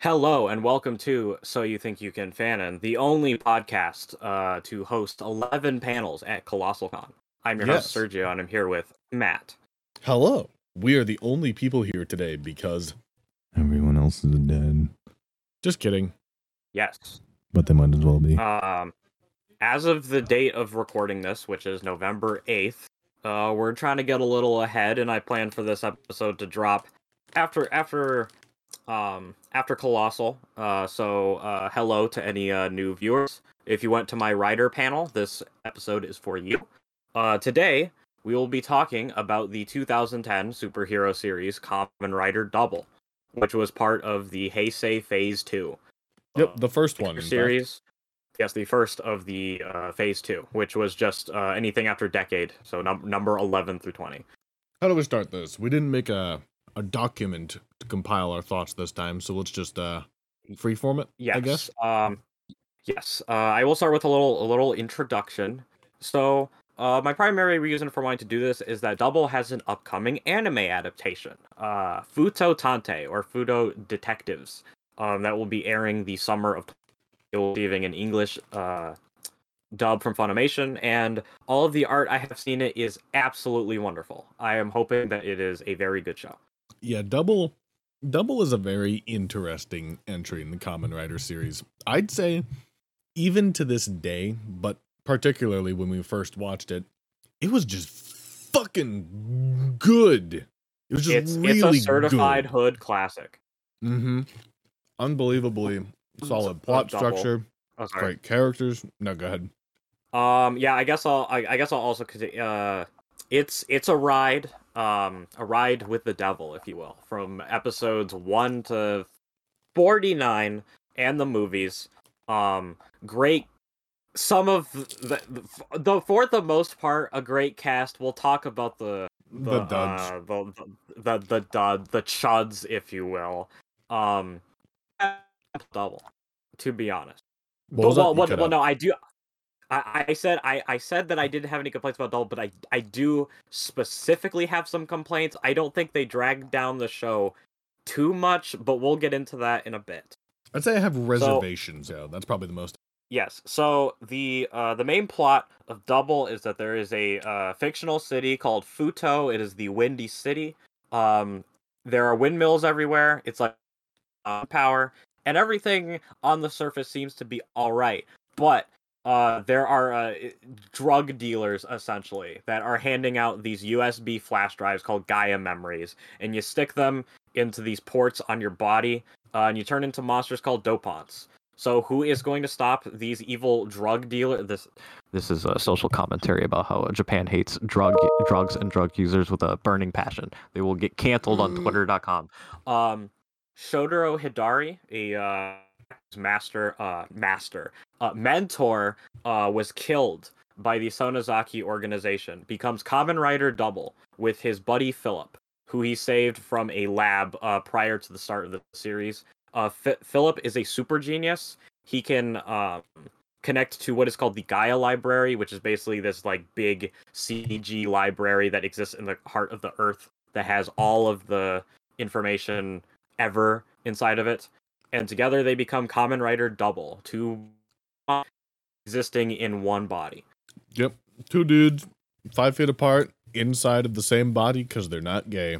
Hello and welcome to So You Think You Can Fanon, the only podcast uh, to host 11 panels at Colossal Con. I'm your host, Sergio, and I'm here with Matt. Hello. We are the only people here today because everyone else is dead. Just kidding, Yes. but they might as well be. Um, as of the date of recording this, which is November 8th, uh, we're trying to get a little ahead, and I plan for this episode to drop after after um after Colossal. Uh, so uh, hello to any uh, new viewers. If you went to my writer panel, this episode is for you. Uh, today we will be talking about the 2010 superhero series Kamen Rider Double, which was part of the Heisei Phase Two. yep, the first one. fact. series. Yes, the first of the uh, phase two, which was just uh, anything after decade, so num- number eleven through twenty. How do we start this? We didn't make a a document to compile our thoughts this time, so let's just uh freeform it. Yes. I guess. Um, yes. Uh, I will start with a little a little introduction. So, uh, my primary reason for wanting to do this is that Double has an upcoming anime adaptation, uh, Futo Tantei or Futo Detectives, um, that will be airing the summer of. It will be an English uh, dub from Funimation, and all of the art I have seen it is absolutely wonderful. I am hoping that it is a very good show. Yeah, double double is a very interesting entry in the Kamen Rider series. I'd say even to this day, but particularly when we first watched it, it was just fucking good. It was just it's really it's a certified good. hood classic. Mm-hmm. Unbelievably solid plot double. structure, Oh, great characters. No, go ahead. Um, yeah, I guess I'll. I, I guess I'll also. Uh, it's it's a ride. Um, a ride with the devil, if you will, from episodes one to forty nine, and the movies. Um, great. Some of the, the, the for the most part, a great cast. We'll talk about the The duds. uh, the, the the the dud, the chuds, if you will. Um, double. To be honest. What But, was that? well, You well, well, no, I do. I, I said I, I said that I didn't have any complaints about Double, but I I do specifically have some complaints. I don't think they dragged down the show too much, but we'll get into that in a bit. I'd say I have reservations. yeah, that's probably the most. Yes. So the uh, the main plot of Double is that there is a uh, fictional city called Futo. It is the Windy City. Um, there are windmills everywhere. It's like uh, power, and everything on the surface seems to be all right. But uh, there are uh, drug dealers essentially that are handing out these USB flash drives called Gaia memories, and you stick them into these ports on your body, uh, and you turn into monsters called dopants. So who is going to stop these evil drug dealer? This this is a social commentary about how Japan hates drug drugs and drug users with a burning passion. They will get canceled on Mm. Twitter.com. Um, Shotaro Hidari, a uh, master uh, master uh, mentor, uh, was killed by the Sonozaki organization. Becomes Kamen Rider Double with his buddy Philip, who he saved from a lab uh, prior to the start of the series. Uh, F- Philip is a super genius. He can um, connect to what is called the Gaia Library, which is basically this like big CG library that exists in the heart of the Earth that has all of the information ever inside of it. And together they become Kamen Rider Double, two existing in one body. Yep, two dudes, five feet apart, inside of the same body because they're not gay.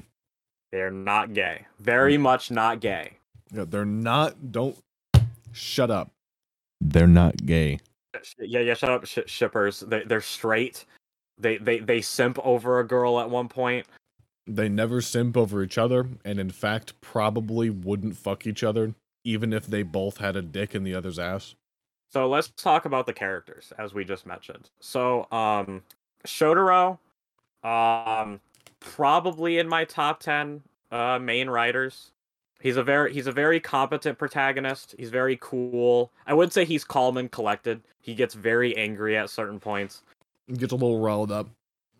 They're not gay. Very mm. much not gay. Yeah, they're not. Don't shut up. They're not gay. Yeah, yeah. Shut up, sh- shippers. They they're straight. They they they simp over a girl at one point. They never simp over each other, and in fact, probably wouldn't fuck each other, even if they both had a dick in the other's ass. So let's talk about the characters as we just mentioned. So um, Shotaro, um, probably in my top ten uh main riders. He's a very he's a very competent protagonist. He's very cool. I would say he's calm and collected. He gets very angry at certain points. Gets a little riled up,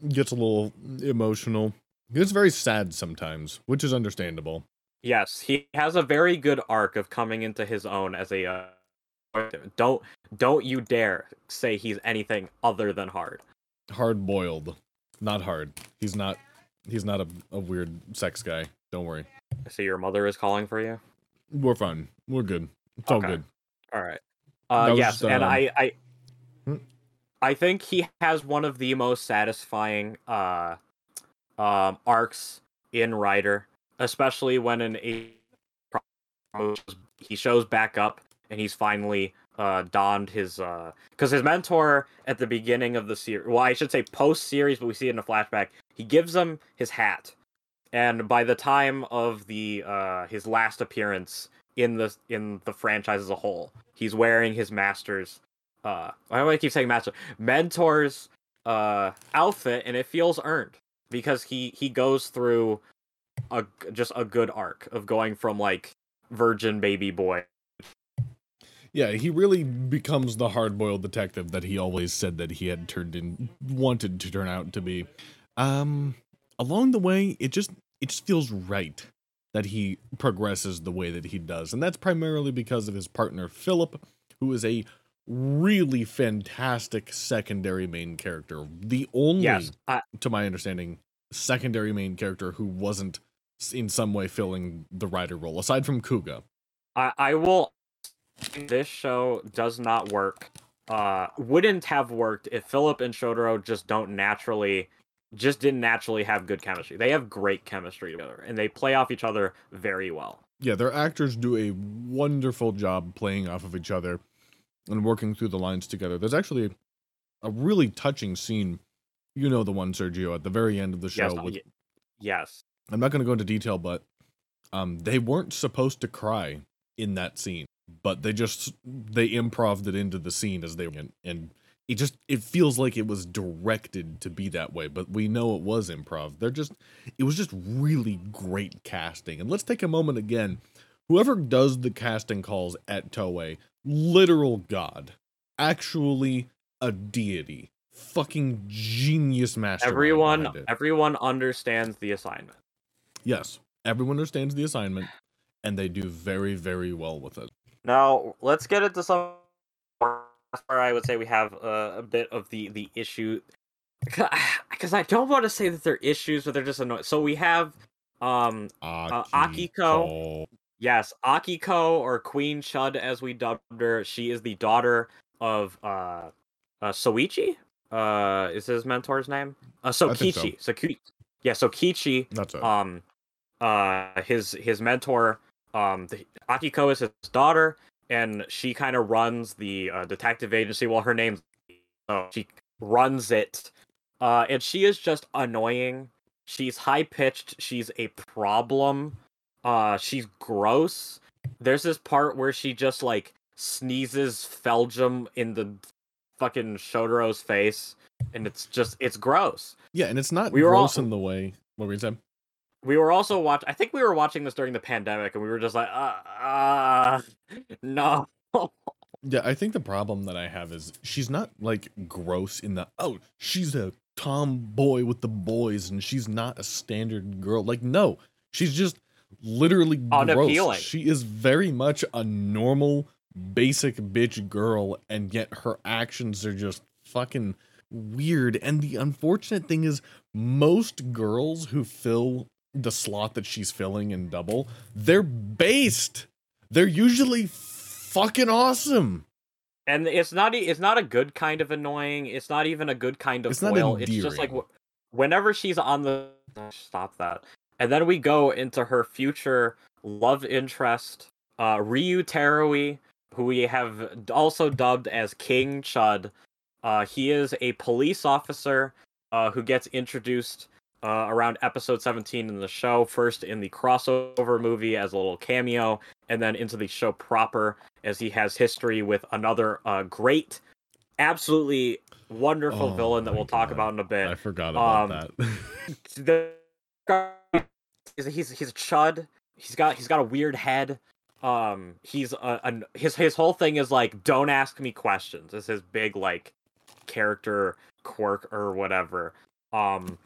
gets a little emotional. Gets very sad sometimes, which is understandable. Yes, he has a very good arc of coming into his own as a. Uh, don't don't you dare say he's anything other than hard. Hard boiled, not hard. He's not. He's not a, a weird sex guy. Don't worry. I see your mother is calling for you. We're fine. We're good. It's all good. All right. Uh, yes, just, and um, I, I, Hmm? I think he has one of the most satisfying uh, um, arcs in Rider, especially when an he shows back up and he's finally uh, donned his because his mentor at the beginning of the series, well, I should say post series, but we see it in a flashback. He gives him his hat, and by the time of the uh, his last appearance in the in the franchise as a whole, he's wearing his master's uh why do I keep saying master mentor's uh outfit and it feels earned because he he goes through a just a good arc of going from like virgin baby boy Yeah, he really becomes the hard-boiled detective that he always said that he had turned in wanted to turn out to be. Um along the way, it just it just feels right that he progresses the way that he does. And that's primarily because of his partner Philip, who is a really fantastic secondary main character. The only yes I, to my understanding, secondary main character who wasn't in some way filling the rider role, aside from Kuuga. I i will this show does not work uh wouldn't have worked if philip and shotaro just don't naturally just didn't naturally have good chemistry they have great chemistry together and they play off each other very well Yeah, their actors do a wonderful job playing off of each other and working through the lines together. There's actually a really touching scene. You know the one, Sergio, at the very end of the show. yes with, yes I'm not going to go into detail, but um, they weren't supposed to cry in that scene, but they just they improved it into the scene as they went, and it just it feels like it was directed to be that way. But we know it was improv. They're just it was just really great casting. And let's take a moment again. Whoever does the casting calls at Toei, literal god, actually a deity, fucking genius master. everyone everyone understands the assignment Yes, everyone understands the assignment, and they do very, very well with it. Now let's get into some where I would say we have uh, a bit of the the issue because I don't want to say that they're issues, but they're just annoying. So we have um Akiko. yes Akiko or Queen Chud as we dubbed her. She is the daughter of uh, uh Soichi. Uh, is his mentor's name? Uh, so I so. Yeah, Sokichi That's it. um uh his his mentor um the, akiko is his daughter and she kind of runs the uh, detective agency. Well her name's so she runs it. Uh and she is just annoying. She's high pitched she's a problem. Uh she's gross. There's this part where she just like sneezes felgium in the fucking shotaro's face and it's just it's gross yeah, and it's not we were all- gross in the way. What were you saying? we were also watch I think we were watching this during the pandemic and we were just like uh, uh no. Yeah, I think the problem that I have is she's not like gross in the oh, she's a tomboy with the boys and she's not a standard girl. Like, no, she's just literally gross. Unappealing. She is very much a normal, basic bitch girl, and yet her actions are just fucking weird. And the unfortunate thing is, most girls who fill the slot that she's filling in double, they're based. They're usually fucking awesome. And it's not it's not a good kind of annoying. It's not even a good kind of It's foil. It's just like whenever she's on the stop that. And then we go into her future love interest, uh Ryu Terui, who we have also dubbed as King Chud. Uh he is a police officer uh who gets introduced uh, around episode 17 in the show, first in the crossover movie as a little cameo, and then into the show proper as he has history with another uh, great, absolutely wonderful Oh villain that we'll talk God. about in a bit. I forgot about Um, that. the he's he's he's a chud. He's got he's got a weird head. Um, he's a, an his his whole thing is like don't ask me questions. Is his big like character quirk or whatever. Um,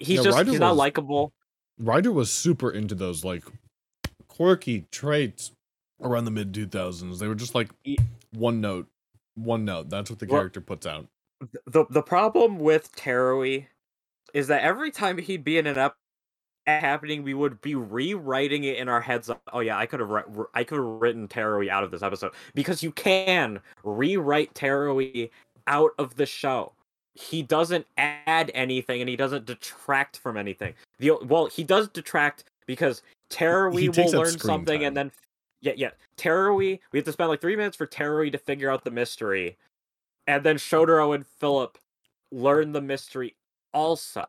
he's Yeah, just Ryder he's not was- likable. Ryder was super into those like quirky traits around the mid 2000s. They were just like one note, one note. That's what the Well- character puts out. the the problem with Terui is that every time he'd be in an ep happening, we would be rewriting it in our heads. Oh yeah, I could have I could have written Terui out of this episode because you can rewrite Terui out of the show. He doesn't add anything and he doesn't detract from anything. The well, he does detract because Terui will learn something time. and then yeah, yeah. Terui, we have to spend like three minutes for Terui to figure out the mystery, and then Shotaro and Philip learn the mystery also.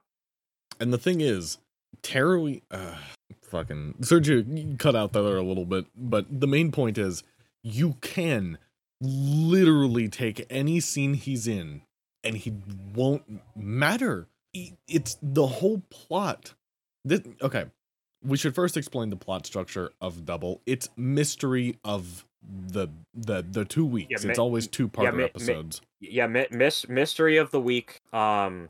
And the thing is, Terui, uh, fucking Sergio cut out there a little bit, but the main point is you can literally take any scene he's in and he won't matter. It's the whole plot. This, okay, we should first explain the plot structure of Double. It's mystery of the the the two weeks. Yeah, it's mi- always two part yeah, mi- episodes. Mi- yeah, miss mystery of the week. Um,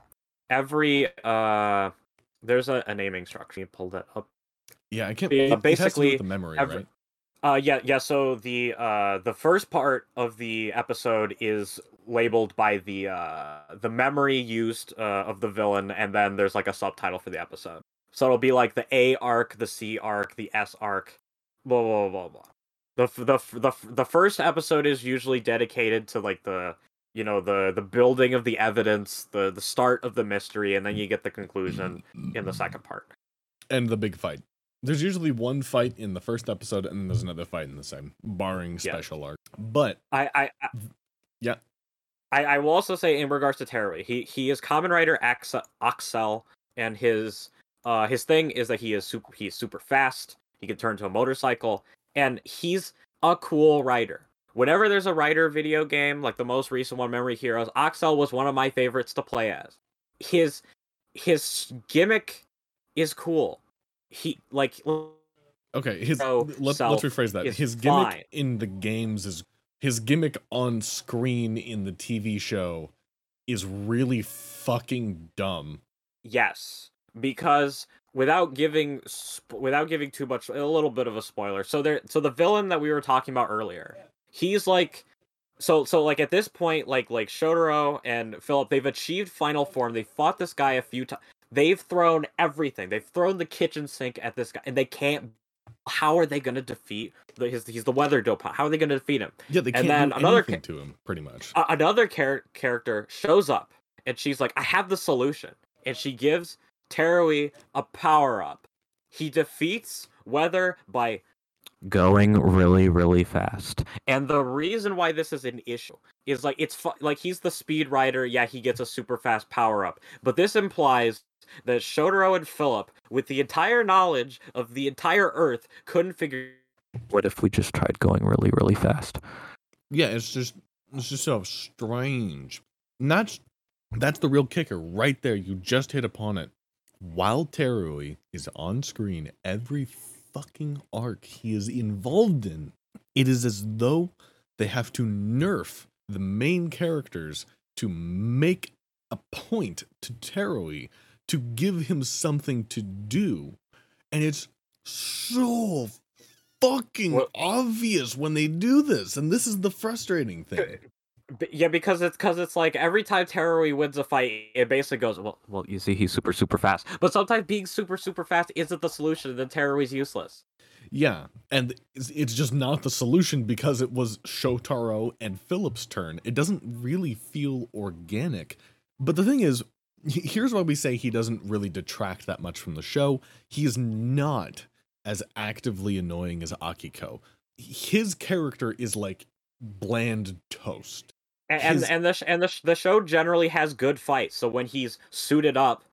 every uh, there's a, a naming structure. You pull that up. Yeah, I can't. It, basically, the memory, every, right? Uh, yeah, yeah. So the uh the first part of the episode is labeled by the uh the memory used uh of the villain, and then there's like a subtitle for the episode. So it'll be like the A arc, the C arc, the S arc, blah blah blah blah. The the the the first episode is usually dedicated to like the you know the the building of the evidence, the the start of the mystery, and then you get the conclusion in the second part. And the big fight. There's usually one fight in the first episode, and then there's another fight in the same, barring special yeah. arc. But I, I, I yeah, I, I will also say in regards to Terui, he he is Kamen Rider Accel and his uh, his thing is that he is super. He's super fast. He can turn to a motorcycle, and he's a cool rider. Whenever there's a rider video game, like the most recent one, Memory Heroes, Accel was one of my favorites to play as. His his gimmick is cool. He like okay. His let, let's rephrase that. His gimmick fine. in the games is his gimmick on screen in the TV show is really fucking dumb. Yes because without giving without giving too much a little bit of a spoiler so there so the villain that we were talking about earlier he's like so so like at this point like like Shotaro and Philip they've achieved final form they fought this guy a few times they've thrown everything they've thrown the kitchen sink at this guy and they can't how are they going to defeat the, his, he's the weather dope how are they going to defeat him yeah they can't and then do another ca- to him pretty much uh, another char- character shows up and she's like i have the solution and she gives Terui a power up. He defeats Weather by going really really fast. And the reason why this is an issue is like it's fu- like he's the speed rider, yeah, he gets a super fast power up. But this implies that Shotaro and Philip with the entire knowledge of the entire earth couldn't figure what if we just tried going really really fast? Yeah, it's just it's just so strange. Not that's that's the real kicker right there. You just hit upon it while Terui is on screen every fucking arc he is involved in, it is as though they have to nerf the main characters to make a point to Terui to give him something to do. And it's so fucking well, obvious when they do this. And this is the frustrating thing uh, yeah, because it's because it's like every time Terui wins a fight, it basically goes, well, well, you see, he's super, super fast. But sometimes being super, super fast isn't the solution, and then Terui's useless. Yeah, and it's just not the solution because it was Shotaro and Philip's turn. It doesn't really feel organic. But the thing is, here's why we say he doesn't really detract that much from the show. He is not as actively annoying as Akiko. His character is like bland toast and his... and, the and the the show generally has good fights. So when he's suited up,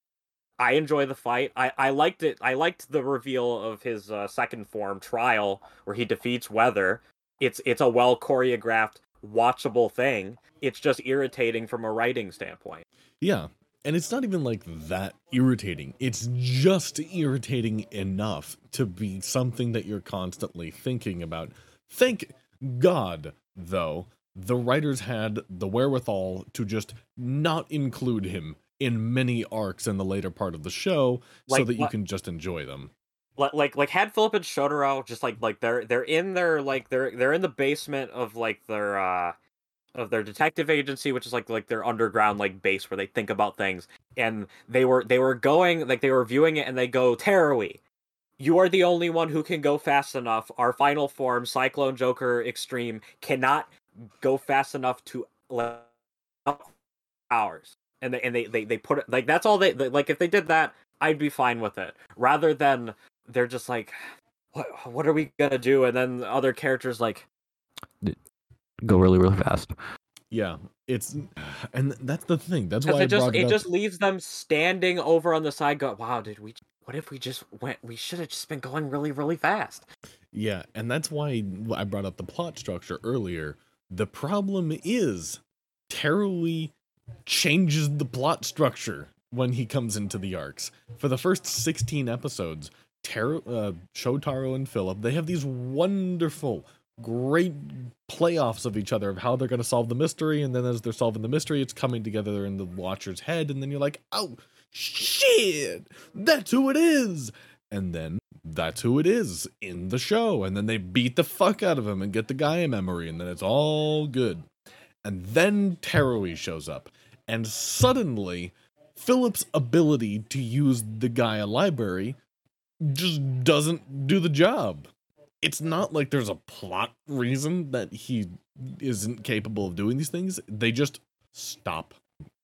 I enjoy the fight. I I liked it. I liked the reveal of his uh, second form trial where he defeats Weather. It's it's a well choreographed, watchable thing. It's just irritating from a writing standpoint. Yeah, and it's not even like that irritating. It's just irritating enough to be something that you're constantly thinking about. Thank God, though, the writers had the wherewithal to just not include him in many arcs in the later part of the show like, so that you can just enjoy them like like like had Philip and Shotaro just like like they're they're in their like they're they're in the basement of like their uh of their detective agency, which is like like their underground like base where they think about things. And they were they were going like they were viewing it, and they go Terui, you are the only one who can go fast enough. Our final form, Cyclone Joker Extreme, cannot go fast enough to let hours. And they and they they, they put it like that's all they like. If they did that, I'd be fine with it. Rather than they're just like, what what are we gonna do? And then other characters like go really really fast. Yeah, it's and that's the thing. That's why it just it, it up. just leaves them standing over on the side. Go, wow, did we? What if we just went? We should have just been going really really fast. Yeah, and that's why I brought up the plot structure earlier. The problem is Terui changes the plot structure when he comes into the arcs. For the first 16 episodes, Tar- uh, Shotaro and Philip, they have these wonderful, great playoffs of each other of how they're going to solve the mystery. And then as they're solving the mystery, it's coming together in the watcher's head. And then you're like, oh, shit, that's who it is. And then that's who it is in the show. And then they beat the fuck out of him and get the Gaia memory. And then it's all good. And then Terui shows up. And suddenly, Philip's ability to use the Gaia library just doesn't do the job. It's not like there's a plot reason that he isn't capable of doing these things. They just stop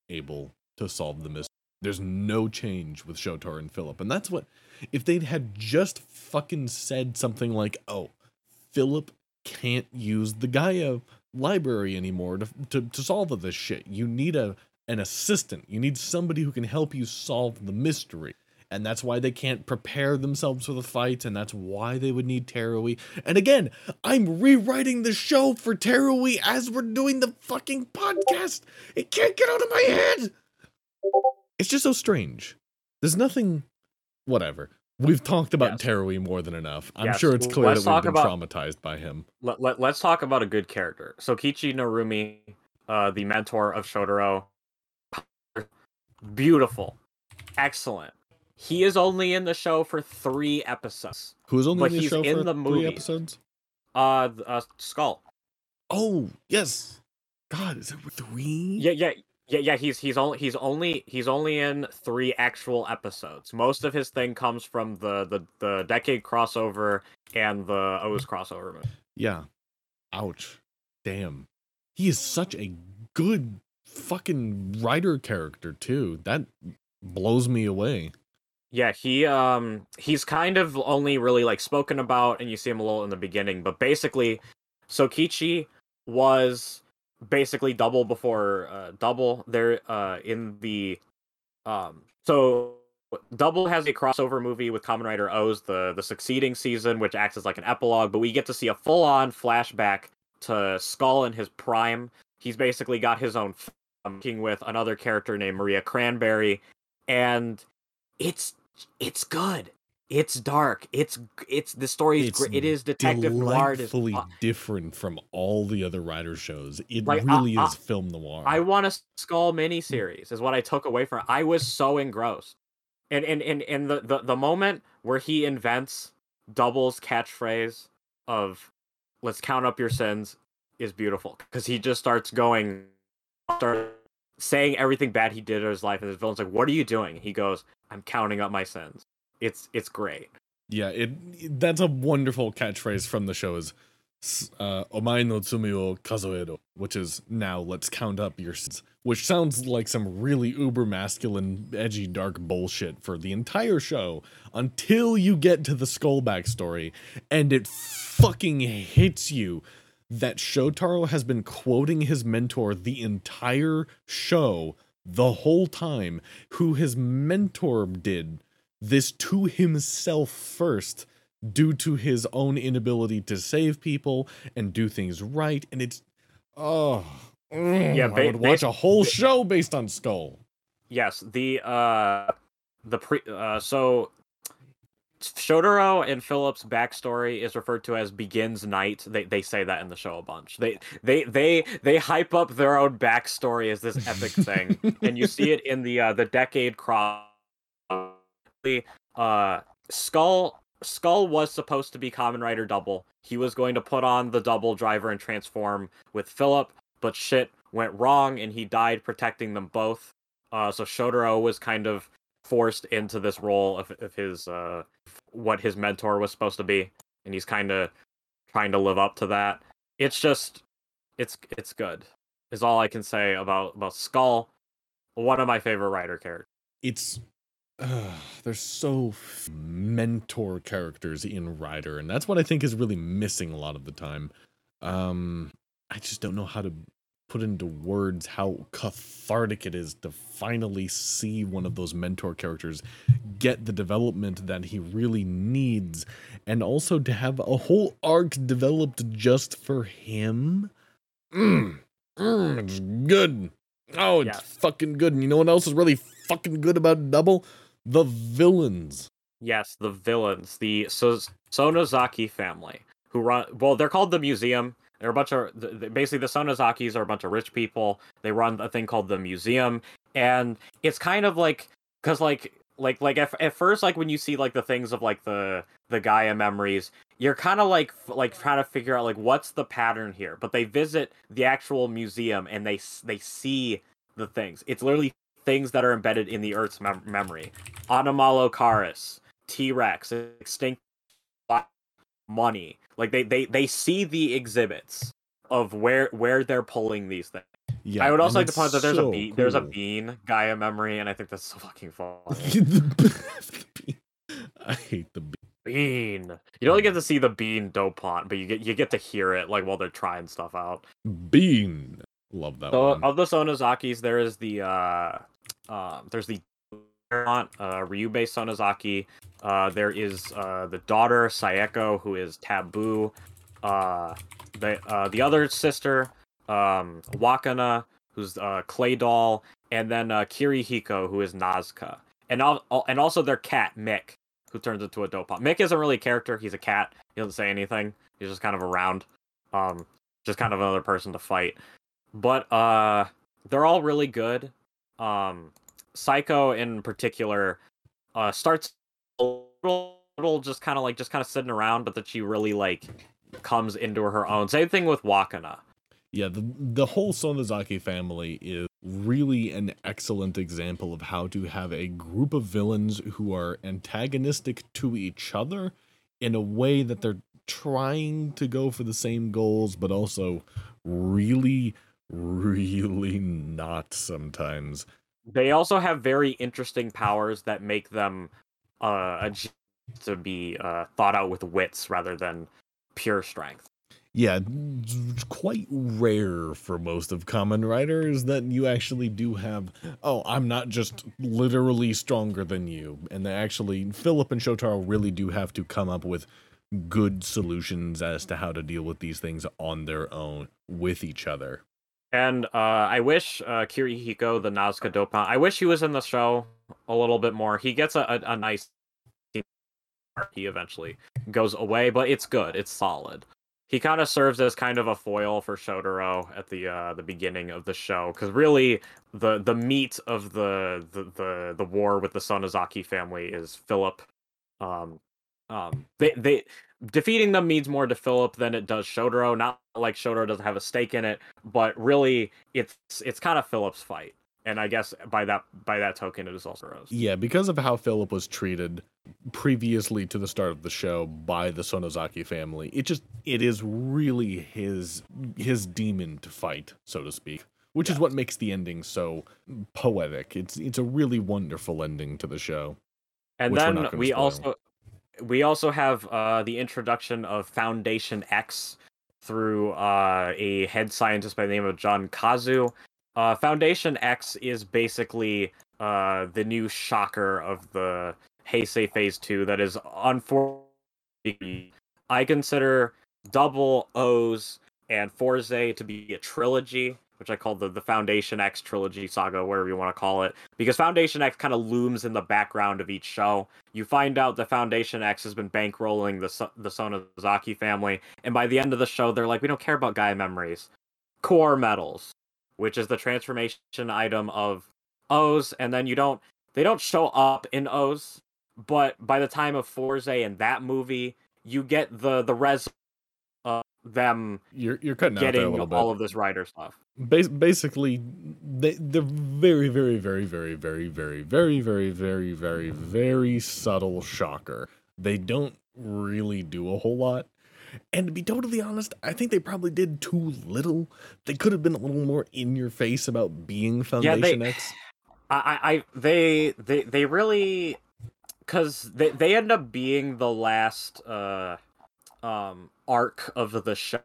able to solve the mystery. There's no change with Shotaro and Philip. And that's what if they'd had just fucking said something like, "Oh, Philip can't use the Gaia library anymore to, to, to solve this shit. You need a an assistant. You need somebody who can help you solve the mystery." And that's why they can't prepare themselves for the fight, and that's why they would need Terui. And again, I'm rewriting the show for Terui as we're doing the fucking podcast. It can't get out of my head. It's just so strange. There's nothing whatever. We've talked about Yes. Terui more than enough. I'm Yes, sure it's clear let's that we've been about- traumatized by him. let, let, let's talk about a good character. Sokichi Narumi, uh, the mentor of Shotaro, beautiful, excellent. He is only in the show for three episodes. Who's only But in the he's show in for the three movie. episodes? Uh, uh, Skull. Oh, yes. God, is it three? Yeah, yeah, yeah, yeah. He's he's only he's only he's only in three actual episodes. Most of his thing comes from the the the decade crossover and the OOO crossover movie. Yeah. Ouch. Damn. He is such a good fucking rider character too. That blows me away. Yeah, he um he's kind of only really like spoken about and you see him a little in the beginning, but basically Sokichi was basically double before uh double there uh in the um so Double has a crossover movie with Kamen Rider OOO the the succeeding season, which acts as like an epilogue, but we get to see a full on flashback to Skull in his prime. He's basically got his own f- with another character named Maria Cranberry, and it's it's good. It's dark. It's it's the story is It's great. It is detective noir. Delightfully uh different from all the other rider shows. It Like, really I- is film noir. I want a Skull miniseries is what I took away from it. I was so engrossed. And and and, and the, the, the moment where he invents Double's catchphrase of let's count up your sins is beautiful. Because he just starts going start saying everything bad he did in his life and the villain's like, What are you doing? He goes, I'm counting up my sins. It's it's great. Yeah, it that's a wonderful catchphrase from the show is uh Omae no tsumi o kazoero, which is now let's count up your sins, which sounds like some really uber masculine, edgy, dark bullshit for the entire show until you get to the skull backstory and it fucking hits you that Shotaro has been quoting his mentor the entire show the whole time, who his mentor did this to himself first due to his own inability to save people and do things right. And it's oh Yeah, I would watch ba- a whole ba- show based on skull. Yes, the uh the pre uh so Shotaro and Philip's backstory is referred to as begins night. They they say that in the show a bunch. They they they they hype up their own backstory as this epic thing, and you see it in the uh, the decade cross. Uh, Skull Skull was supposed to be Kamen Rider Double. He was going to put on the double driver and transform with Philip, but shit went wrong and he died protecting them both. Uh, so Shotaro was kind of forced into this role of, of his uh, what his mentor was supposed to be, and he's kind of trying to live up to that. It's just, it's it's good. Is all I can say about about Skull. One of my favorite rider characters. It's uh, there's so f- mentor characters in Rider, and that's what I think is really missing a lot of the time. Um, I just don't know how to put into words how cathartic it is to finally see one of those mentor characters get the development that he really needs, and also to have a whole arc developed just for him. Mm, mm, it's good. Oh, it's Yeah. fucking good. And you know what else is really fucking good about Double? The villains. Yes, the villains, the so- Sonozaki family, who run. Well, they're called the museum. They're a bunch of basically the Sonozakis are a bunch of rich people. They run a thing called the museum, and it's kind of like because like like like at, at first like when you see like the things of like the the Gaia memories, you're kind of like like trying to figure out like what's the pattern here. But they visit the actual museum and they they see the things. It's literally things that are embedded in the Earth's mem- memory. Anomalocaris, T Rex, extinct money. Like they, they they see the exhibits of where where they're pulling these things. Yeah, I would also like to point out that there's a so bean there's a bean Gaia memory, and I think that's so fucking funny. The bean. I hate the bean. bean. You don't get to see the bean dopant, but you get you get to hear it like while they're trying stuff out. Bean. Love that So one. of the Sonozakis, there is the uh, um, there's the aunt, uh, Ryubei Sonozaki. Uh, there is uh, the daughter Saeko, who is Taboo. Uh, the uh, the other sister, um, Wakana, who's uh, Clay Doll, and then uh, Kirihiko, who is Nazca, and and also their cat Mick, who turns into a Dopant. Mick isn't really a character; he's a cat. He doesn't say anything. He's just kind of around, um, just kind of another person to fight but uh they're all really good um Saeko in particular uh starts a little, little just kind of like just kind of sitting around but that she really like comes into her own same thing with wakana Yeah, the the whole Sonozaki family is really an excellent example of how to have a group of villains who are antagonistic to each other in a way that they're trying to go for the same goals, but also really, really not sometimes. They also have very interesting powers that make them uh to be uh thought out with wits rather than pure strength Yeah, it's quite rare for most of Kamen Riders that you actually do have. Oh, I'm not just literally stronger than you, and they actually Philip and Shotaro really do have to come up with good solutions as to how to deal with these things on their own with each other. And uh, I wish uh, Kirihiko, the Nazca Dopant, I wish he was in the show a little bit more. He gets a, a, a nice. He eventually goes away, but it's good. It's solid. He kind of serves as kind of a foil for Shotaro at the uh, the beginning of the show, because really the the meat of the, the the the war with the Sonozaki family is Philip. Um, um, they they defeating them means more to Philip than it does Shotaro. Not like Shotaro doesn't have a stake in it, but really it's it's kind of Philip's fight. And I guess by that by that token, it is also Rose. Yeah, because of how Philip was treated previously to the start of the show by the Sonozaki family, it just it is really his his demon to fight, so to speak. Which is what makes the ending so poetic. It's it's a really wonderful ending to the show. And then we spoil. also we also have uh, the introduction of Foundation X through uh, a head scientist by the name of Jun Kazu. Uh, Foundation X is basically uh, the new shocker of the Heisei Phase Two. That is unfortunately, I consider Double OOO and Fourze to be a trilogy, which I call the the Foundation X trilogy saga, whatever you want to call it, because Foundation X kind of looms in the background of each show. You find out the Foundation X has been bankrolling the the Sonozaki family, and by the end of the show, they're like, we don't care about Gaia memories, core metals, which is the transformation item of OOO, and then you don't they don't show up in OOO, but by the time of Fourze and that movie, you get the the res them You're you're cutting getting all of this rider stuff. Bas- basically they they're very very very very very very very very very very very subtle shocker they don't really do a whole lot and to be totally honest i think they probably did too little they could have been a little more in your face about being Foundation Yeah, they- x I, I, I they, they, they really, because they, they end up being the last, uh, um, arc of the show.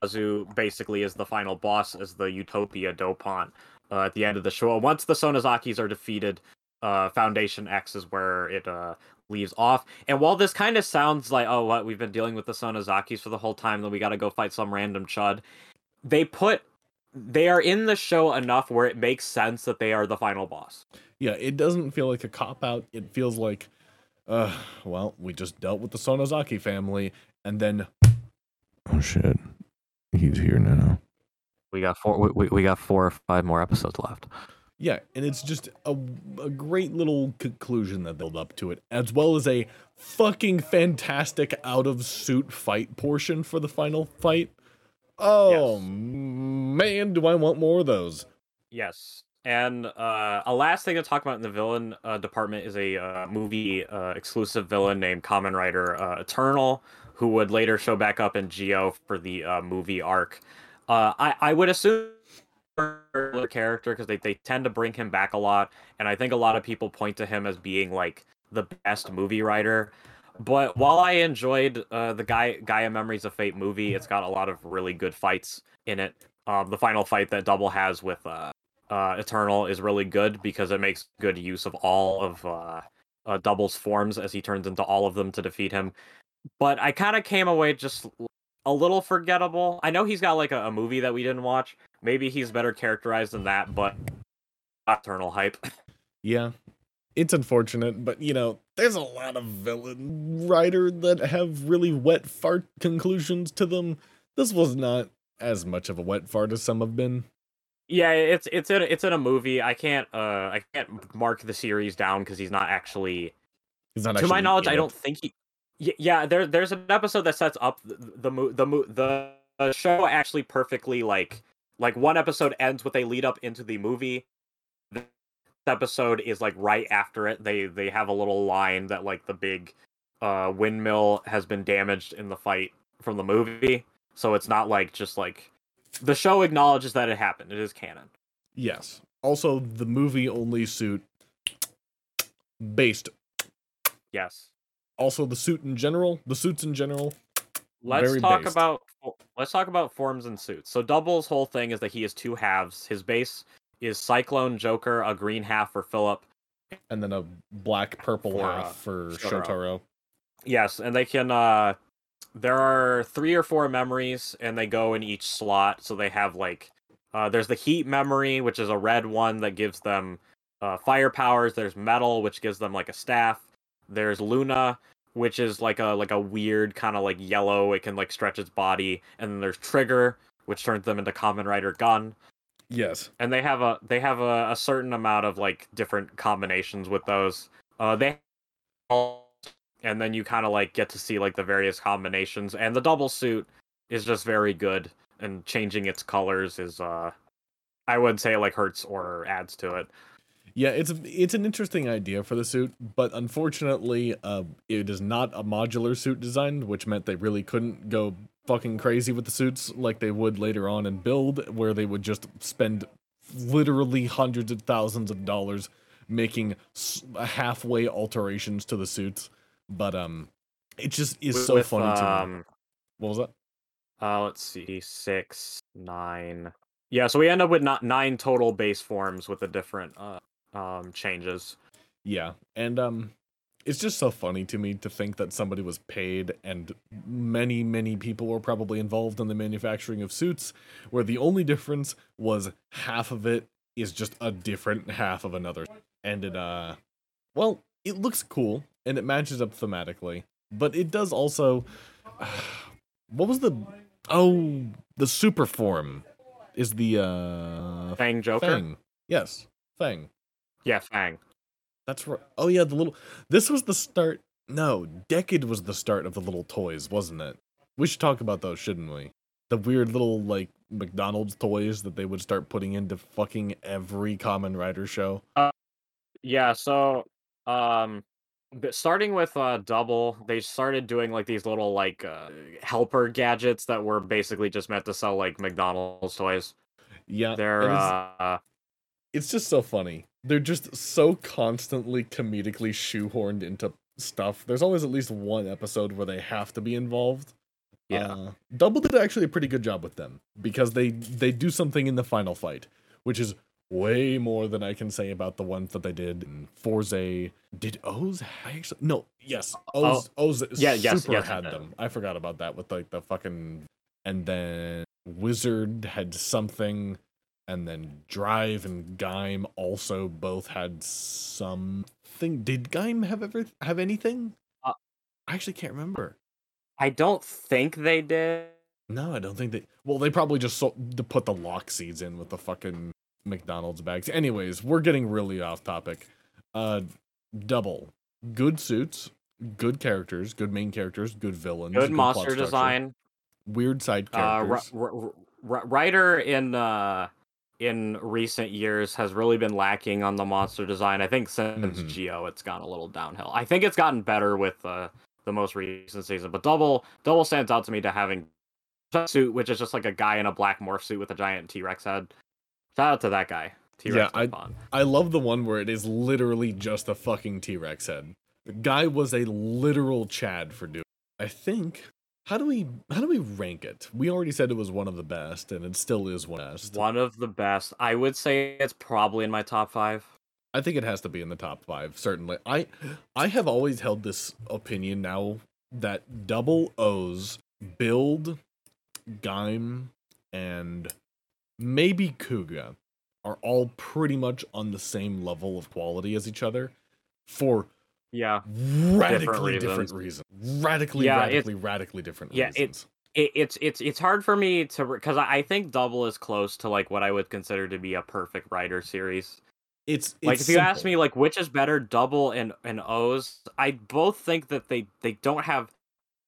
Kazu basically is the final boss as the Utopia Dopant uh, at the end of the show. Once the Sonozakis are defeated, uh, Foundation X is where it uh, leaves off. And while this kind of sounds like, oh, what we've been dealing with the Sonozakis for the whole time, then we got to go fight some random chud. They put they are in the show enough where it makes sense that they are the final boss. yeah it doesn't feel like a cop out it feels like uh well we just dealt with the sonozaki family and then oh shit he's here now We got four. We, we, we got four or five more episodes left. Yeah, and it's just a, a great little conclusion that build up to it, as well as a fucking fantastic out of suit fight portion for the final fight. Oh Yes. man, do I want more of those? Yes. And uh, a last thing to talk about in the villain uh, department is a uh, movie uh, exclusive villain named Kamen Rider uh, Eternal, who would later show back up in Zi-O for the uh, movie arc. I, I would assume character because they, they tend to bring him back a lot, and I think a lot of people point to him as being like the best movie rider. But while I enjoyed the Gaia, Gaia Memories of Fate movie, it's got a lot of really good fights in it. Um, the final fight that Double has with uh, uh, Eternal is really good because it makes good use of all of uh, uh, Double's forms as he turns into all of them to defeat him. But I kind of came away just a little forgettable. I know he's got like a, a movie that we didn't watch. Maybe he's better characterized than that, but Eternal hype. Yeah, it's unfortunate, but you know, there's a lot of villain rider that have really wet fart conclusions to them. This was not as much of a wet fart as some have been. Yeah, it's it's in it's in a movie. I can't uh I can't mark the series down because he's not actually He's not to my knowledge, I don't think he. Yeah, there there's an episode that sets up the the the the, the show actually perfectly. Like like one episode ends with a lead up into the movie. The episode is like right after it. They they have a little line that like the big uh windmill has been damaged in the fight from the movie. So it's not like just like the show acknowledges that it happened. It is canon. Yes. Also, the movie only suit based. Yes. Also, the suit in general, the suits in general. Let's Very talk based. about let's talk about forms and suits. So Double's whole thing is that he has two halves. His base is Cyclone Joker, a green half for Philip. and then a black purple For, uh, half for Shotaro. Shotaro. Yes, and they can uh there are three or four memories and they go in each slot. So they have like uh there's the heat memory, which is a red one that gives them uh fire powers. There's metal, which gives them like a staff. There's Luna, which is like a like a weird kind of like yellow. It can like stretch its body, and then there's Trigger, which turns them into Kamen Rider Gun. Yes. And they have a they have a, a certain amount of like different combinations with those. Uh, they and then you kind of like get to see like the various combinations. And the double suit is just very good, and changing its colors is uh, I would say like hurts or adds to it. Yeah, it's it's an interesting idea for the suit, but unfortunately, uh, it is not a modular suit design, which meant they really couldn't go fucking crazy with the suits like they would later on in build, where they would just spend literally hundreds of thousands of dollars making halfway alterations to the suits. But um, it just is With- so with, funny to me. um, What was that? Uh, let's see, six, nine. Yeah, so we end up with not nine total base forms with the different uh, um changes. Yeah, and um it's just so funny to me to think that somebody was paid and many many people were probably involved in the manufacturing of suits where the only difference was half of it is just a different half of another. And it uh well, it looks cool and it matches up thematically, but it does also what was the oh, the super form is the uh Fang Joker. Fang. Yes, Fang. Yeah, Fang. That's right. Oh yeah, the little. This was the start. No, Decade was the start of the little toys, wasn't it? We should talk about those, shouldn't we? The weird little like McDonald's toys that they would start putting into fucking every Kamen Rider show. Yeah, so um but starting with uh double, they started doing like these little like uh helper gadgets that were basically just meant to sell like McDonald's toys. Yeah, They're it's, uh it's just so funny. They're just so constantly comedically shoehorned into stuff. There's always at least one episode where they have to be involved. yeah. Uh, Double did actually a pretty good job with them because they they do something in the final fight, which is way more than I can say about the ones that they did in Fourze. Did OOO I actually no yes OOO OOO Uh, yeah, yes, super yes, had them. I forgot about that with like the fucking and then Wizard had something. And then Drive and Gaim also both had something. Did Gaim have ever have anything? Uh, I actually can't remember. I don't think they did. No, I don't think they. Well, they probably just sold, to put the lock seeds in with the fucking McDonald's bags. Anyways, we're getting really off topic. Uh, double good suits, good characters, good main characters, good villains, Good plot monster design. weird side Uh characters. r- r- r- rider in uh in recent years has really been lacking on the monster design. I think since Mhm. Zi-O it's gone a little downhill. I think it's gotten better with uh the most recent season, but double double stands out to me to having a suit which is just like a guy in a black morph suit with a giant T-Rex head. Shout out to that guy. T-Rex Yeah, I- I love the one where it is literally just a fucking T Rex head. The guy was a literal Chad for doing. I think. How do we how do we rank it? We already said it was one of the best, and it still is one of the best. One of the best. I would say it's probably in my top five. I think it has to be in the top five, certainly. I I have always held this opinion now that double OOO build, Gaim, and maybe Kuuga are all pretty much on the same level of quality as each other for Yeah. radically reasons. different reasons. Radically, Yeah, radically, radically different Yeah, reasons. it, it's it's it's hard for me to because I, I think Double is close to like what I would consider to be a perfect rider series. It's, it's like if you ask me like which is better, Double and and OOO, I both think that they they don't have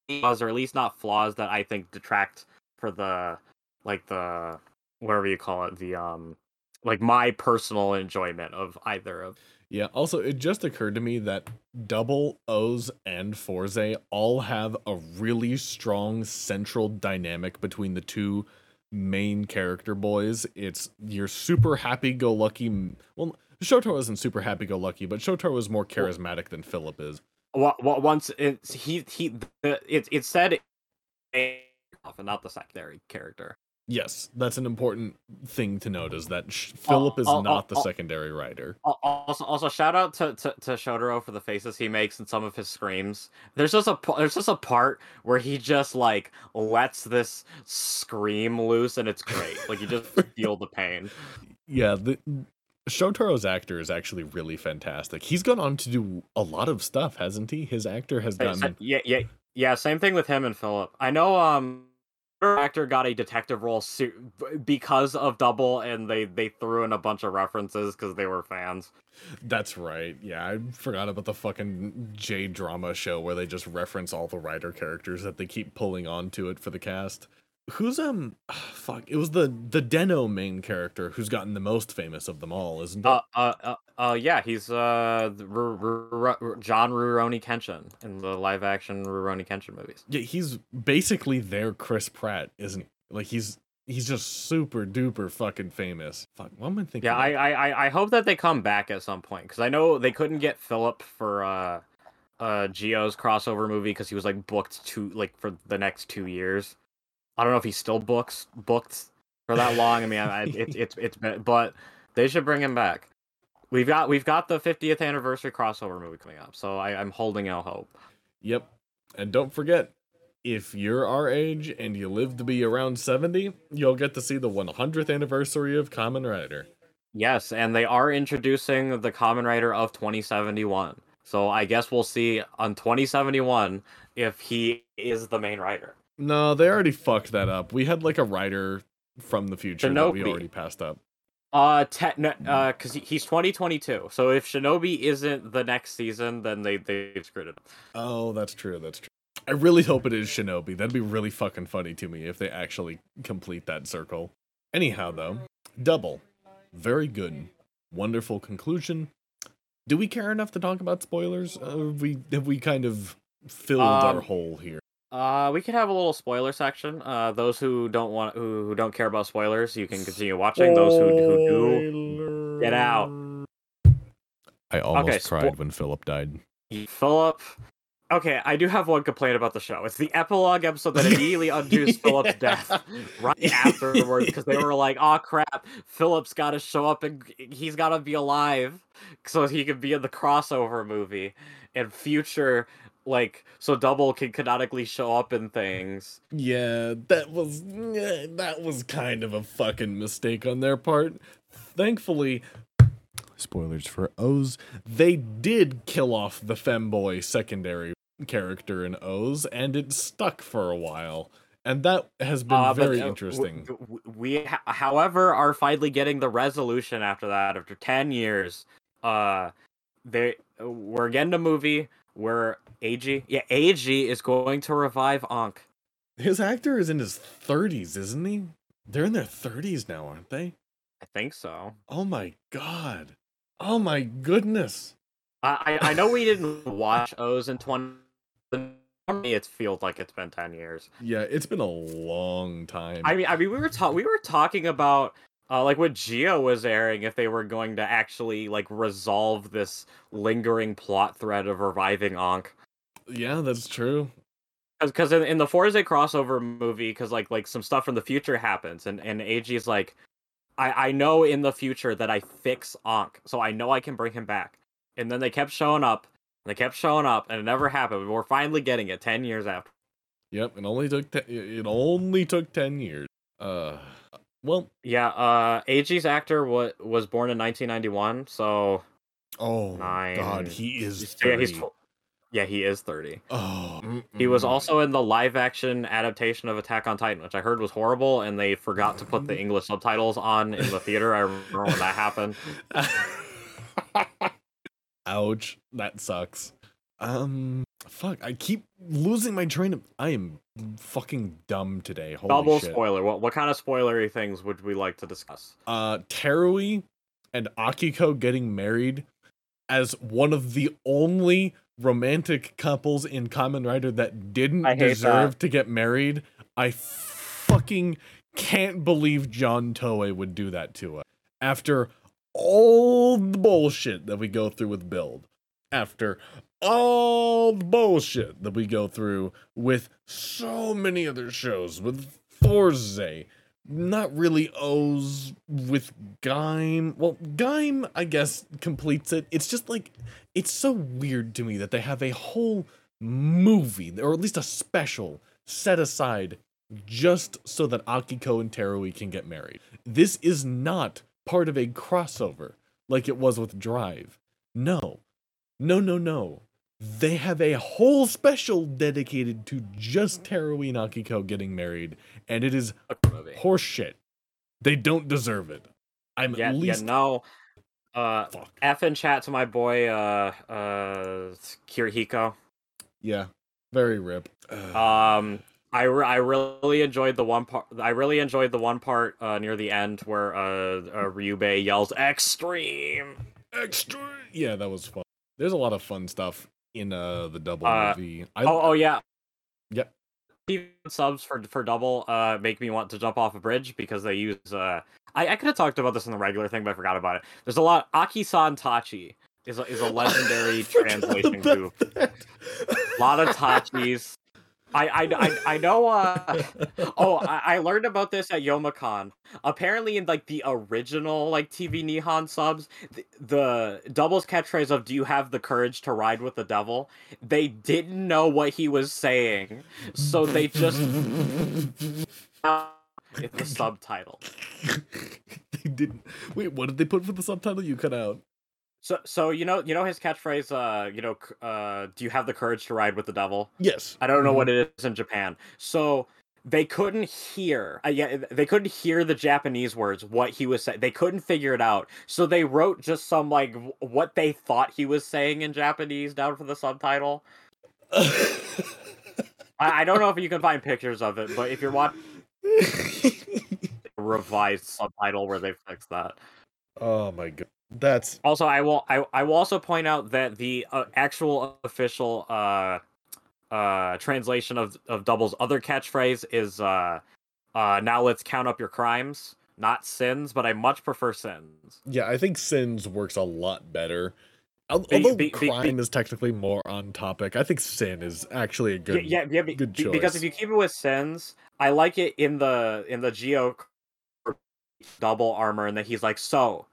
flaws or at least not flaws that I think detract for the like the whatever you call it the um like my personal enjoyment of either of Yeah, also, it just occurred to me that double OOO and Fourze all have a really strong central dynamic between the two main character boys. It's your super happy go lucky. Well, Shotaro isn't super happy go lucky, but Shotaro is more charismatic than Philip is. what what once it's he he the, it it said and not the secondary character. Yes, that's an important thing to note is that Sh- Philip is oh, not oh, the secondary rider. Also, also shout out to, to, to Shotaro for the faces he makes in some of his screams. There's just a there's just a part where he just like lets this scream loose, and it's great. Like you just feel the pain. Yeah, the Shotaro's actor is actually really fantastic. He's gone on to do a lot of stuff, hasn't he? His actor has gotten Yeah, yeah, yeah. Same thing with him and Philip. I know. Um, actor got a detective role su- because of Double, and they they threw in a bunch of references because they were fans. That's right. Yeah, I forgot about the fucking J drama show where they just reference all the rider characters that they keep pulling onto it for the cast. Who's um fuck, it was the the Den-O main character who's gotten the most famous of them all, isn't it? Uh, uh, uh, uh yeah, he's uh Ru- Ru- Ru- John Rurouni Kenshin in the live action Rurouni Kenshin movies. yeah, he's basically their Chris Pratt, isn't he? Like he's he's just super duper fucking famous. Fuck, what am I thinking? Yeah, I? I I- I hope that they come back at some point because I know they couldn't get Philip for uh uh Zi-O's crossover movie because he was like booked to like for the next two years. I don't know if he's still books booked for that long. I mean, I, I, it's it's it's been, but they should bring him back. We've got we've got the 50th anniversary crossover movie coming up, so I, I'm holding out hope. Yep. And don't forget, if you're our age and you live to be around 70, you'll get to see the 100th anniversary of Kamen Rider. Yes, and they are introducing the Kamen Rider of 2071. So I guess we'll see on 2071 if he is the main rider. No, they already fucked that up. We had like a rider from the future that we already passed up. Uh, te- uh, because he's 2022. So if Shinobi isn't the next season, then they they screwed it up. Oh, that's true. That's true. I really hope it is Shinobi. That'd be really fucking funny to me if they actually complete that circle. Anyhow, though, double. Very good. Wonderful conclusion. Do we care enough to talk about spoilers? Uh, have we have we kind of filled our Um, hole here? Uh, we could have a little spoiler section. Uh, those who don't want who, who don't care about spoilers, you can continue watching. Those who, who do, get out. I almost spo- cried when Philip died. Philip. Okay, I do have one complaint about the show. It's the epilogue episode that immediately undoes Philip's death right afterwards because they were like, "Oh crap, Philip's got to show up and he's got to be alive so he can be in the crossover movie and future like so Double can canonically show up in things." Yeah, that was that was kind of a fucking mistake on their part. Thankfully, spoilers for OOO, they did kill off the femboy secondary character in OOO, and it stuck for a while. And that has been Uh, but, very uh, interesting. We, however, are finally getting the resolution after that. After ten years, uh, they we're getting a movie where Eiji, yeah, Eiji is going to revive Ankh. His actor is in his 30s, isn't he? They're in their 30s now, aren't they? I think so. Oh my god. Oh my goodness. I I, I know we didn't watch OOO in twenty. For me, it feels like it's been ten years. Yeah, it's been a long time. I mean, I mean, we were ta- we were talking about uh, like what Zi-O was airing, if they were going to actually like resolve this lingering plot thread of reviving Ankh. yeah, that's true. Because in, in the Fourze crossover movie, because like like some stuff from the future happens, and and Eiji is like, I I know in the future that I fix Ankh, so I know I can bring him back. And then they kept showing up, and they kept showing up, and it never happened. We're finally getting it ten years after. Yep, it only took te- it only took 10 years. Uh well, Yeah, uh, Eiji's actor was was born in 1991, so oh Nine. god, he is yeah, he's yeah, he is 30. Oh. He was also in the live action adaptation of Attack on Titan, which I heard was horrible, and they forgot to put the English subtitles on in the theater. I remember when that happened. Ouch, that sucks. Um fuck, I keep losing my train of I am fucking dumb today. Holy Double shit. spoiler. What what kind of spoilery things would we like to discuss? uh Terui and Akiko getting married as one of the only romantic couples in Kamen Rider that didn't deserve that. to get married. I fucking can't believe John Toei would do that to us. After all the bullshit that we go through with Build, after all the bullshit that we go through with so many other shows, with Fourze, not really OOO with Gaim. Well, Gaim, I guess, completes it. It's just like, it's so weird to me that they have a whole movie, or at least a special, set aside just so that Akiko and Terui can get married. This is not part of a crossover like it was with Drive. No. No, no, no. They have a whole special dedicated to just Terui and Akiko getting married, and it is horseshit. They don't deserve it. I'm Yeah, at least yeah, no. Uh, fuck. F in chat to my boy, uh, uh, Kirihiko. Yeah, very rip. Um, I, re- I really enjoyed the one part. I really enjoyed the one part uh, near the end where uh, uh Ryubee yells "extreme." extra. Yeah, that was fun. There's a lot of fun stuff in uh the double Uh, movie. I, Oh, oh yeah. Yep. Even subs for for double uh make me want to jump off a bridge because they use uh I, I could have talked about this in the regular thing but I forgot about it. There's a lot Aki-san Tachi is a, is a legendary translation group. A lot of Tachis. I I I, I know uh Oh, I, I learned about this at Youmacon. Apparently, in like the original like TV Nihon subs, the, the doubles catchphrase of "Do you have the courage to ride with the devil?" They didn't know what he was saying, so they just it's the subtitle. they didn't. Wait, what did they put for the subtitle? You cut out. So so you know you know his catchphrase. Uh, you know, uh, "Do you have the courage to ride with the devil?" Yes. I don't know what it is in Japan. So they couldn't hear. Uh, yeah, they couldn't hear the Japanese words. What he was saying, they couldn't figure it out. So they wrote just some like what they thought he was saying in Japanese down for the subtitle. I, I don't know if you can find pictures of it, but if you're watching a revised subtitle where they fixed that. oh my god, that's Also, I will I, I will also point out that the uh, actual official uh uh translation of of Double's other catchphrase is uh uh now let's count up your crimes, not sins, but I much prefer sins. yeah. I think sins works a lot better. Al- Be- Although be- be- be- crime is technically more on topic, I think sin is actually a good. yeah, yeah be- good be- because if you keep it with sins, I like it in the in the Zi-O double armor and that he's like, "So,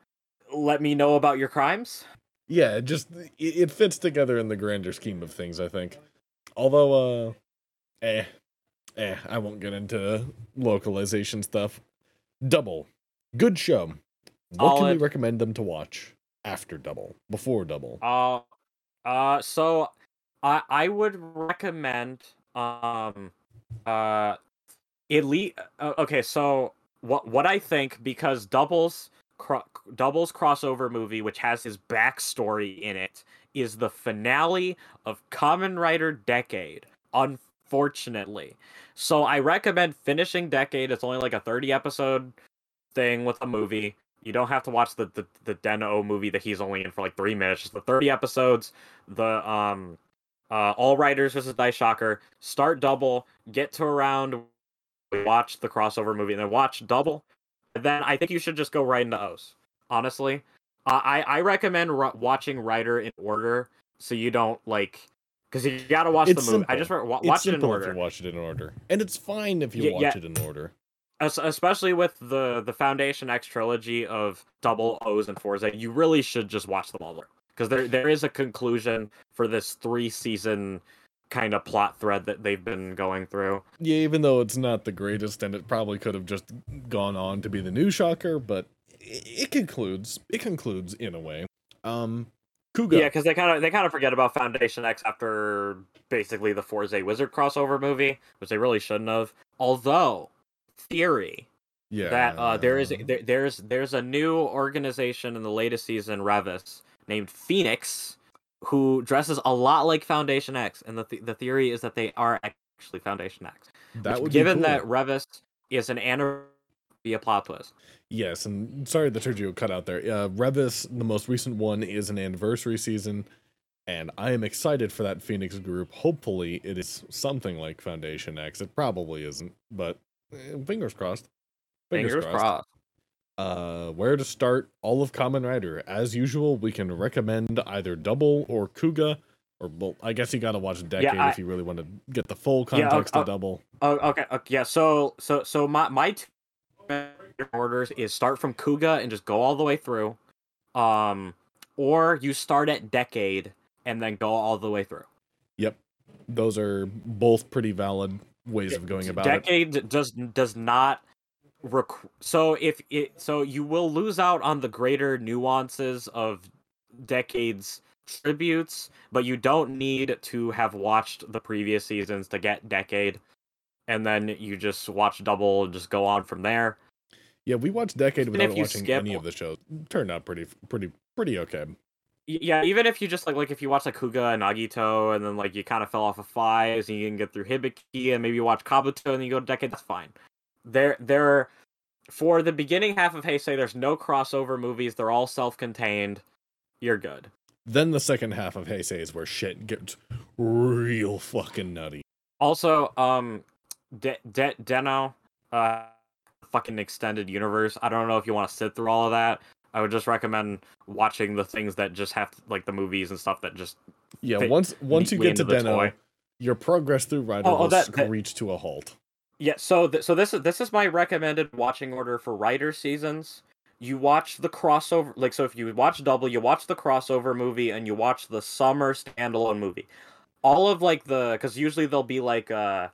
let me know about your crimes?" Yeah, it just it, it fits together in the grander scheme of things, I think. Although uh eh eh, I won't get into localization stuff. Double. Good show. What can we recommend them to watch after double? Before double. Uh, uh, so I I would recommend um uh elite. uh, okay. So what what I think because doubles cro- doubles crossover movie, which has his backstory in it, is the finale of Kamen Rider Decade. Unfortunately, so I recommend finishing Decade. It's only like a thirty episode thing with a movie. You don't have to watch the the, the Den-O movie that he's only in for like three minutes. Just the thirty episodes. The um, uh, All Riders versus Dai-Shocker. Start double. Get to around. Watch the crossover movie and then watch double. And then I think you should just go right into OOO. Honestly, I I I recommend ru- watching Rider in order so you don't like because you gotta watch It's the movie. I just wa- watch it in simple if order. you watch it in order. And it's fine if you Yeah, watch yeah. it in order. Es- especially with the the Foundation X trilogy of double OOO and Fourze, that you really should just watch them all because there there is a conclusion for this three season kind of plot thread that they've been going through. Yeah, even though it's not the greatest and it probably could have just gone on to be the new shocker, but it, concludes. It concludes in a way. Um Kuuga. Yeah, because they kind of they kind of forget about Foundation X after basically the Fourze Wizard crossover movie, which they really shouldn't have. Although theory yeah. that uh, there is there, there's there's a new organization in the latest season, Revice, named Fenix, who dresses a lot like Foundation X, and the th- the theory is that they are actually Foundation X. that Which, would given cool. that Revice is an anniversary be a plot twist. Yes, and sorry the Sergio cut out there. Uh, Revice, the most recent one, is an anniversary season, and I am excited for that Fenix group. Hopefully, it is something like Foundation X. It probably isn't, but eh, fingers crossed. Fingers, crossed. Uh, where to start? All of Kamen Rider. As usual, we can recommend either Double or Kuuga, or well, I guess you got to watch Decade I- if you really want to get the full Yeah, context uh, of Double. Oh, okay, okay, yeah. So, so, so my my two orders is start from Kuuga and just go all the way through, um, or you start at Decade and then go all the way through. Yep, those are both pretty valid ways of going about it. Decade does does not requ- so if it so you will lose out on the greater nuances of Decade's tributes, but you don't need to have watched the previous seasons to get Decade. And then you just watch double and just go on from there. Yeah, we watched Decade Even without watching skip- any of the shows. Turned out pretty, pretty, pretty okay. Yeah, even if you just like like if you watch like Kuuga and Agito and then like you kind of fell off of Faiz and you can get through Hibiki and maybe you watch Kabuto and then you go to Decade, that's fine. There there for the beginning half of Heisei, there's no crossover movies, they're all self-contained. You're good. Then the second half of Heisei is where shit gets real fucking nutty. Also, um De- De- Den-O, uh fucking extended universe. I don't know if you want to sit through all of that. I would just recommend watching the things that just have like the movies and stuff that just Yeah, once once you get to Den-O, toy. your progress through Rider Oh, oh, will that- that- screech to a halt. Yeah, so th- so this is this is my recommended watching order for rider seasons. You watch the crossover, like so. If you watch double, you watch the crossover movie, and you watch the summer standalone movie. All of like the because usually there'll be like uh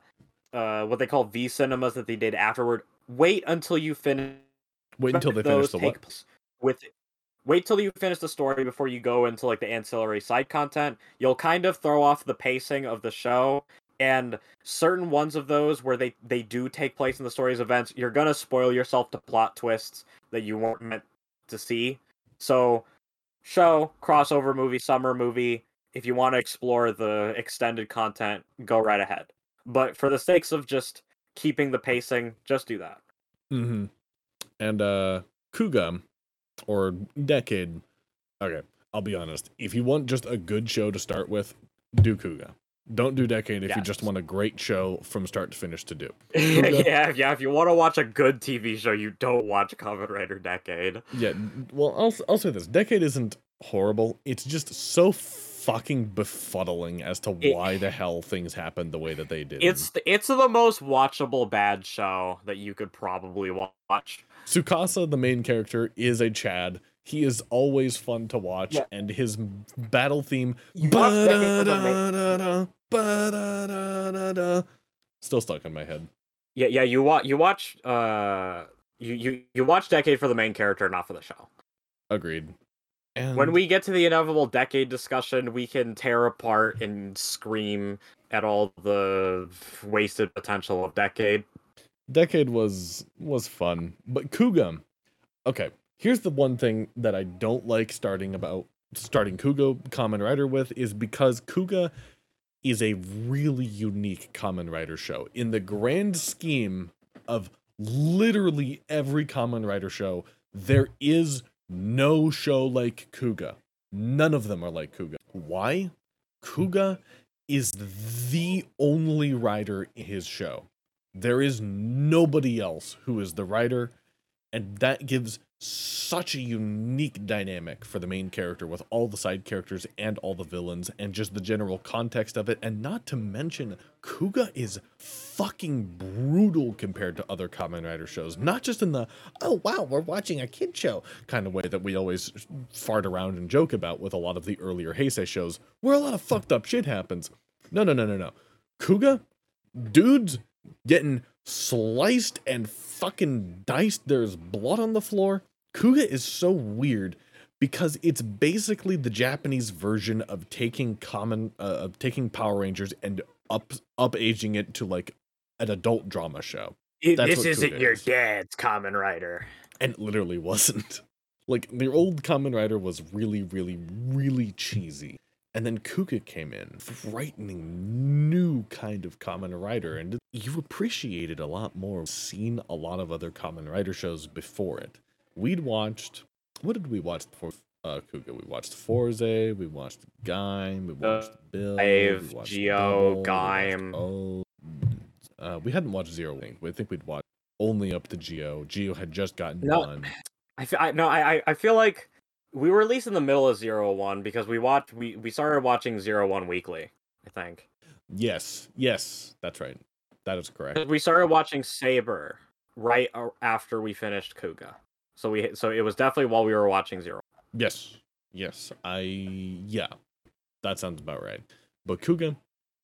uh what they call V cinemas that they did afterward. Wait until you finish. Wait until they finish the what? with wait till you finish the story before you go into like the ancillary side content you'll kind of throw off the pacing of the show and certain ones of those where they they do take place in the story's events you're gonna spoil yourself to plot twists that you weren't meant to see so show crossover movie summer movie if you want to explore the extended content go right ahead but for the sakes of just keeping the pacing, just do that. Mm-hmm. And uh Kuuga or Decade. Okay, I'll be honest. If you want just a good show to start with, do Kuuga. Don't do Decade if you just want a great show from start to finish to do. yeah, yeah. If you want to watch a good TV show, you don't watch Kamen Rider Decade. Yeah, well, I'll I'll say this: Decade isn't horrible. It's just so fucking befuddling as to It- why the hell things happened the way that they did. It's it's the most watchable bad show that you could probably watch. Tsukasa, the main character, is a Chad. He is always fun to watch, Yeah. and his battle theme the still stuck in my head. Yeah, yeah. You watch you watch uh you you you watch Decade for the main character, not for the show. Agreed. And When we get to the inevitable Decade discussion, we can tear apart and scream at all the wasted potential of Decade. Decade was was fun, but Kuuga. Okay, here's the one thing that I don't like starting about starting Kuuga Kamen Rider with is because Kuuga is a really unique Kamen Rider show in the grand scheme of literally every Kamen Rider show. There is no show like Kuuga. None of them are like Kuuga. Why? Kuuga is the only rider in his show. There is nobody else who is the rider, and that gives such a unique dynamic for the main character with all the side characters and all the villains and just the general context of it. And not to mention, Kuuga is fucking brutal compared to other Kamen Rider shows. Not just in the, oh wow, we're watching a kid show kind of way that we always fart around and joke about with a lot of the earlier Heisei shows, where a lot of fucked up shit happens. No, no, no, no, no. Kuuga, dudes getting sliced and fucking diced. There's blood on the floor. Kuuga is so weird because it's basically the Japanese version of taking common uh, of taking Power Rangers and up up aging it to like an adult drama show. That's this isn't Kuuga your is. dad's Kamen Rider. And it literally wasn't. Like the old Kamen Rider was really, really, really cheesy. And then Kuuga came in, frightening new kind of Kamen Rider, and you appreciate it a lot more. Seen a lot of other Kamen Rider shows before it. We'd watched what did we watch before uh, Kuuga? We watched Fourze, we watched Gaim, we watched Bill, Dave, we watched Zi-O, we Gaim. O. Uh, we hadn't watched Zero Link. We think we'd watched only up to Zi-O. Zi-O had just gotten No. done. I feel I no I I- I feel like we were at least in the middle of Zero One because we watched we we started watching Zero One weekly. I think Yes, yes, that's right. That is correct. we started watching Saber right after we finished Kuuga. So we so it was definitely while we were watching Zero. Yes, yes. I yeah, that sounds about right. But Kuuga,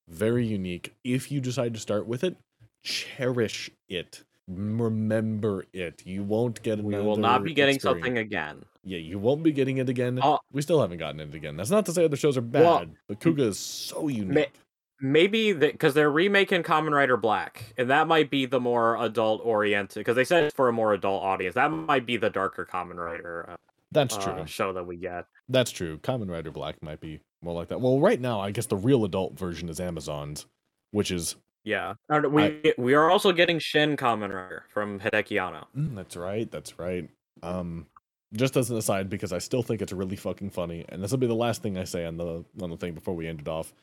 very unique. If you decide to start with it, cherish it. Remember it. You won't get We another. will not be getting experience. something again. Yeah, you won't be getting it again. Oh. we still haven't gotten it again. That's not to say other shows are bad, Well, but Kuuga is so unique. Maybe because they're remaking Kamen Rider Black, and that might be the more adult oriented. Because they said it's for a more adult audience. That might be the darker Kamen Rider uh, That's uh, true. show that we get. That's true. Kamen Rider Black might be more like that. Well, right now, I guess the real adult version is Amazon's, which is Yeah, and we we are also getting Shin Kamen Rider from Hideaki Anno. Mm, that's right. That's right. Um, just as an aside, because I still think it's really fucking funny, and this will be the last thing I say on the on the thing before we end it off.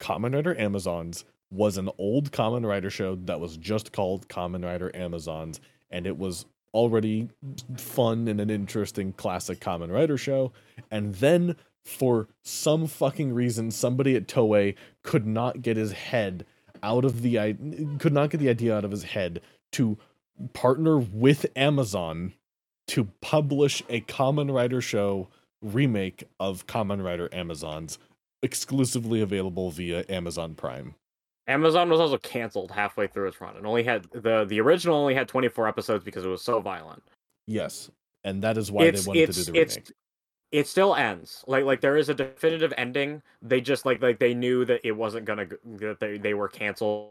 Kamen Rider Amazons was an old Kamen Rider show that was just called Kamen Rider Amazons, and it was already fun and an interesting classic Kamen Rider show. And then, for some fucking reason, somebody at Toei could not get his head out of the could not get the idea out of his head to partner with Amazon to publish a Kamen Rider show remake of Kamen Rider Amazons exclusively available via Amazon Prime. Amazon was also canceled halfway through its run, and only had the the original only had 24 episodes because it was so violent. Yes, and that is why it's they wanted to do the remake. it still ends like like there is a definitive ending. They just like like they knew that it wasn't gonna that they they were canceled.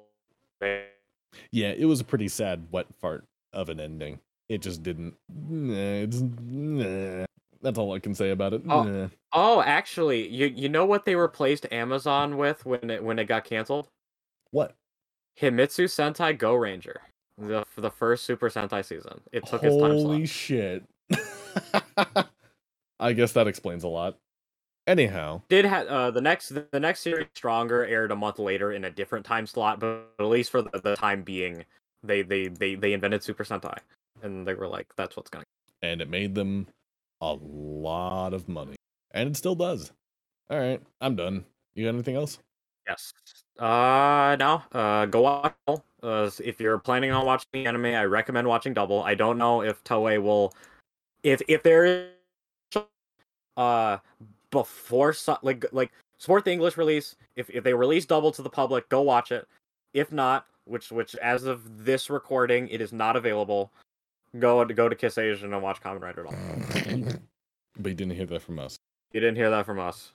Yeah, it was a pretty sad wet fart of an ending. It just didn't. It's. That's all I can say about it. Oh. Oh, actually, you you know what they replaced Amazon with when it when it got canceled? What? Himitsu Sentai Gorenger, the the first Super Sentai season. It took its time slot. Holy shit. I guess that explains a lot. Anyhow, Did ha- uh, the next the next series Stronger aired a month later in a different time slot, but at least for the, the time being, they, they they they invented Super Sentai, and they were like, "That's what's gonna." and it made them a lot of money. And it still does. All right, I'm done. You got anything else? Yes. Uh, no. Uh, go watch. Uh, if you're planning on watching the anime, I recommend watching Double. I don't know if Toei will, if if there is, uh, before so, like like support the English release. If if they release Double to the public, go watch it. If not, which which as of this recording, it is not available. Go go to KissAsian and watch Kamen Rider Double. But you didn't hear that from us. You didn't hear that from us.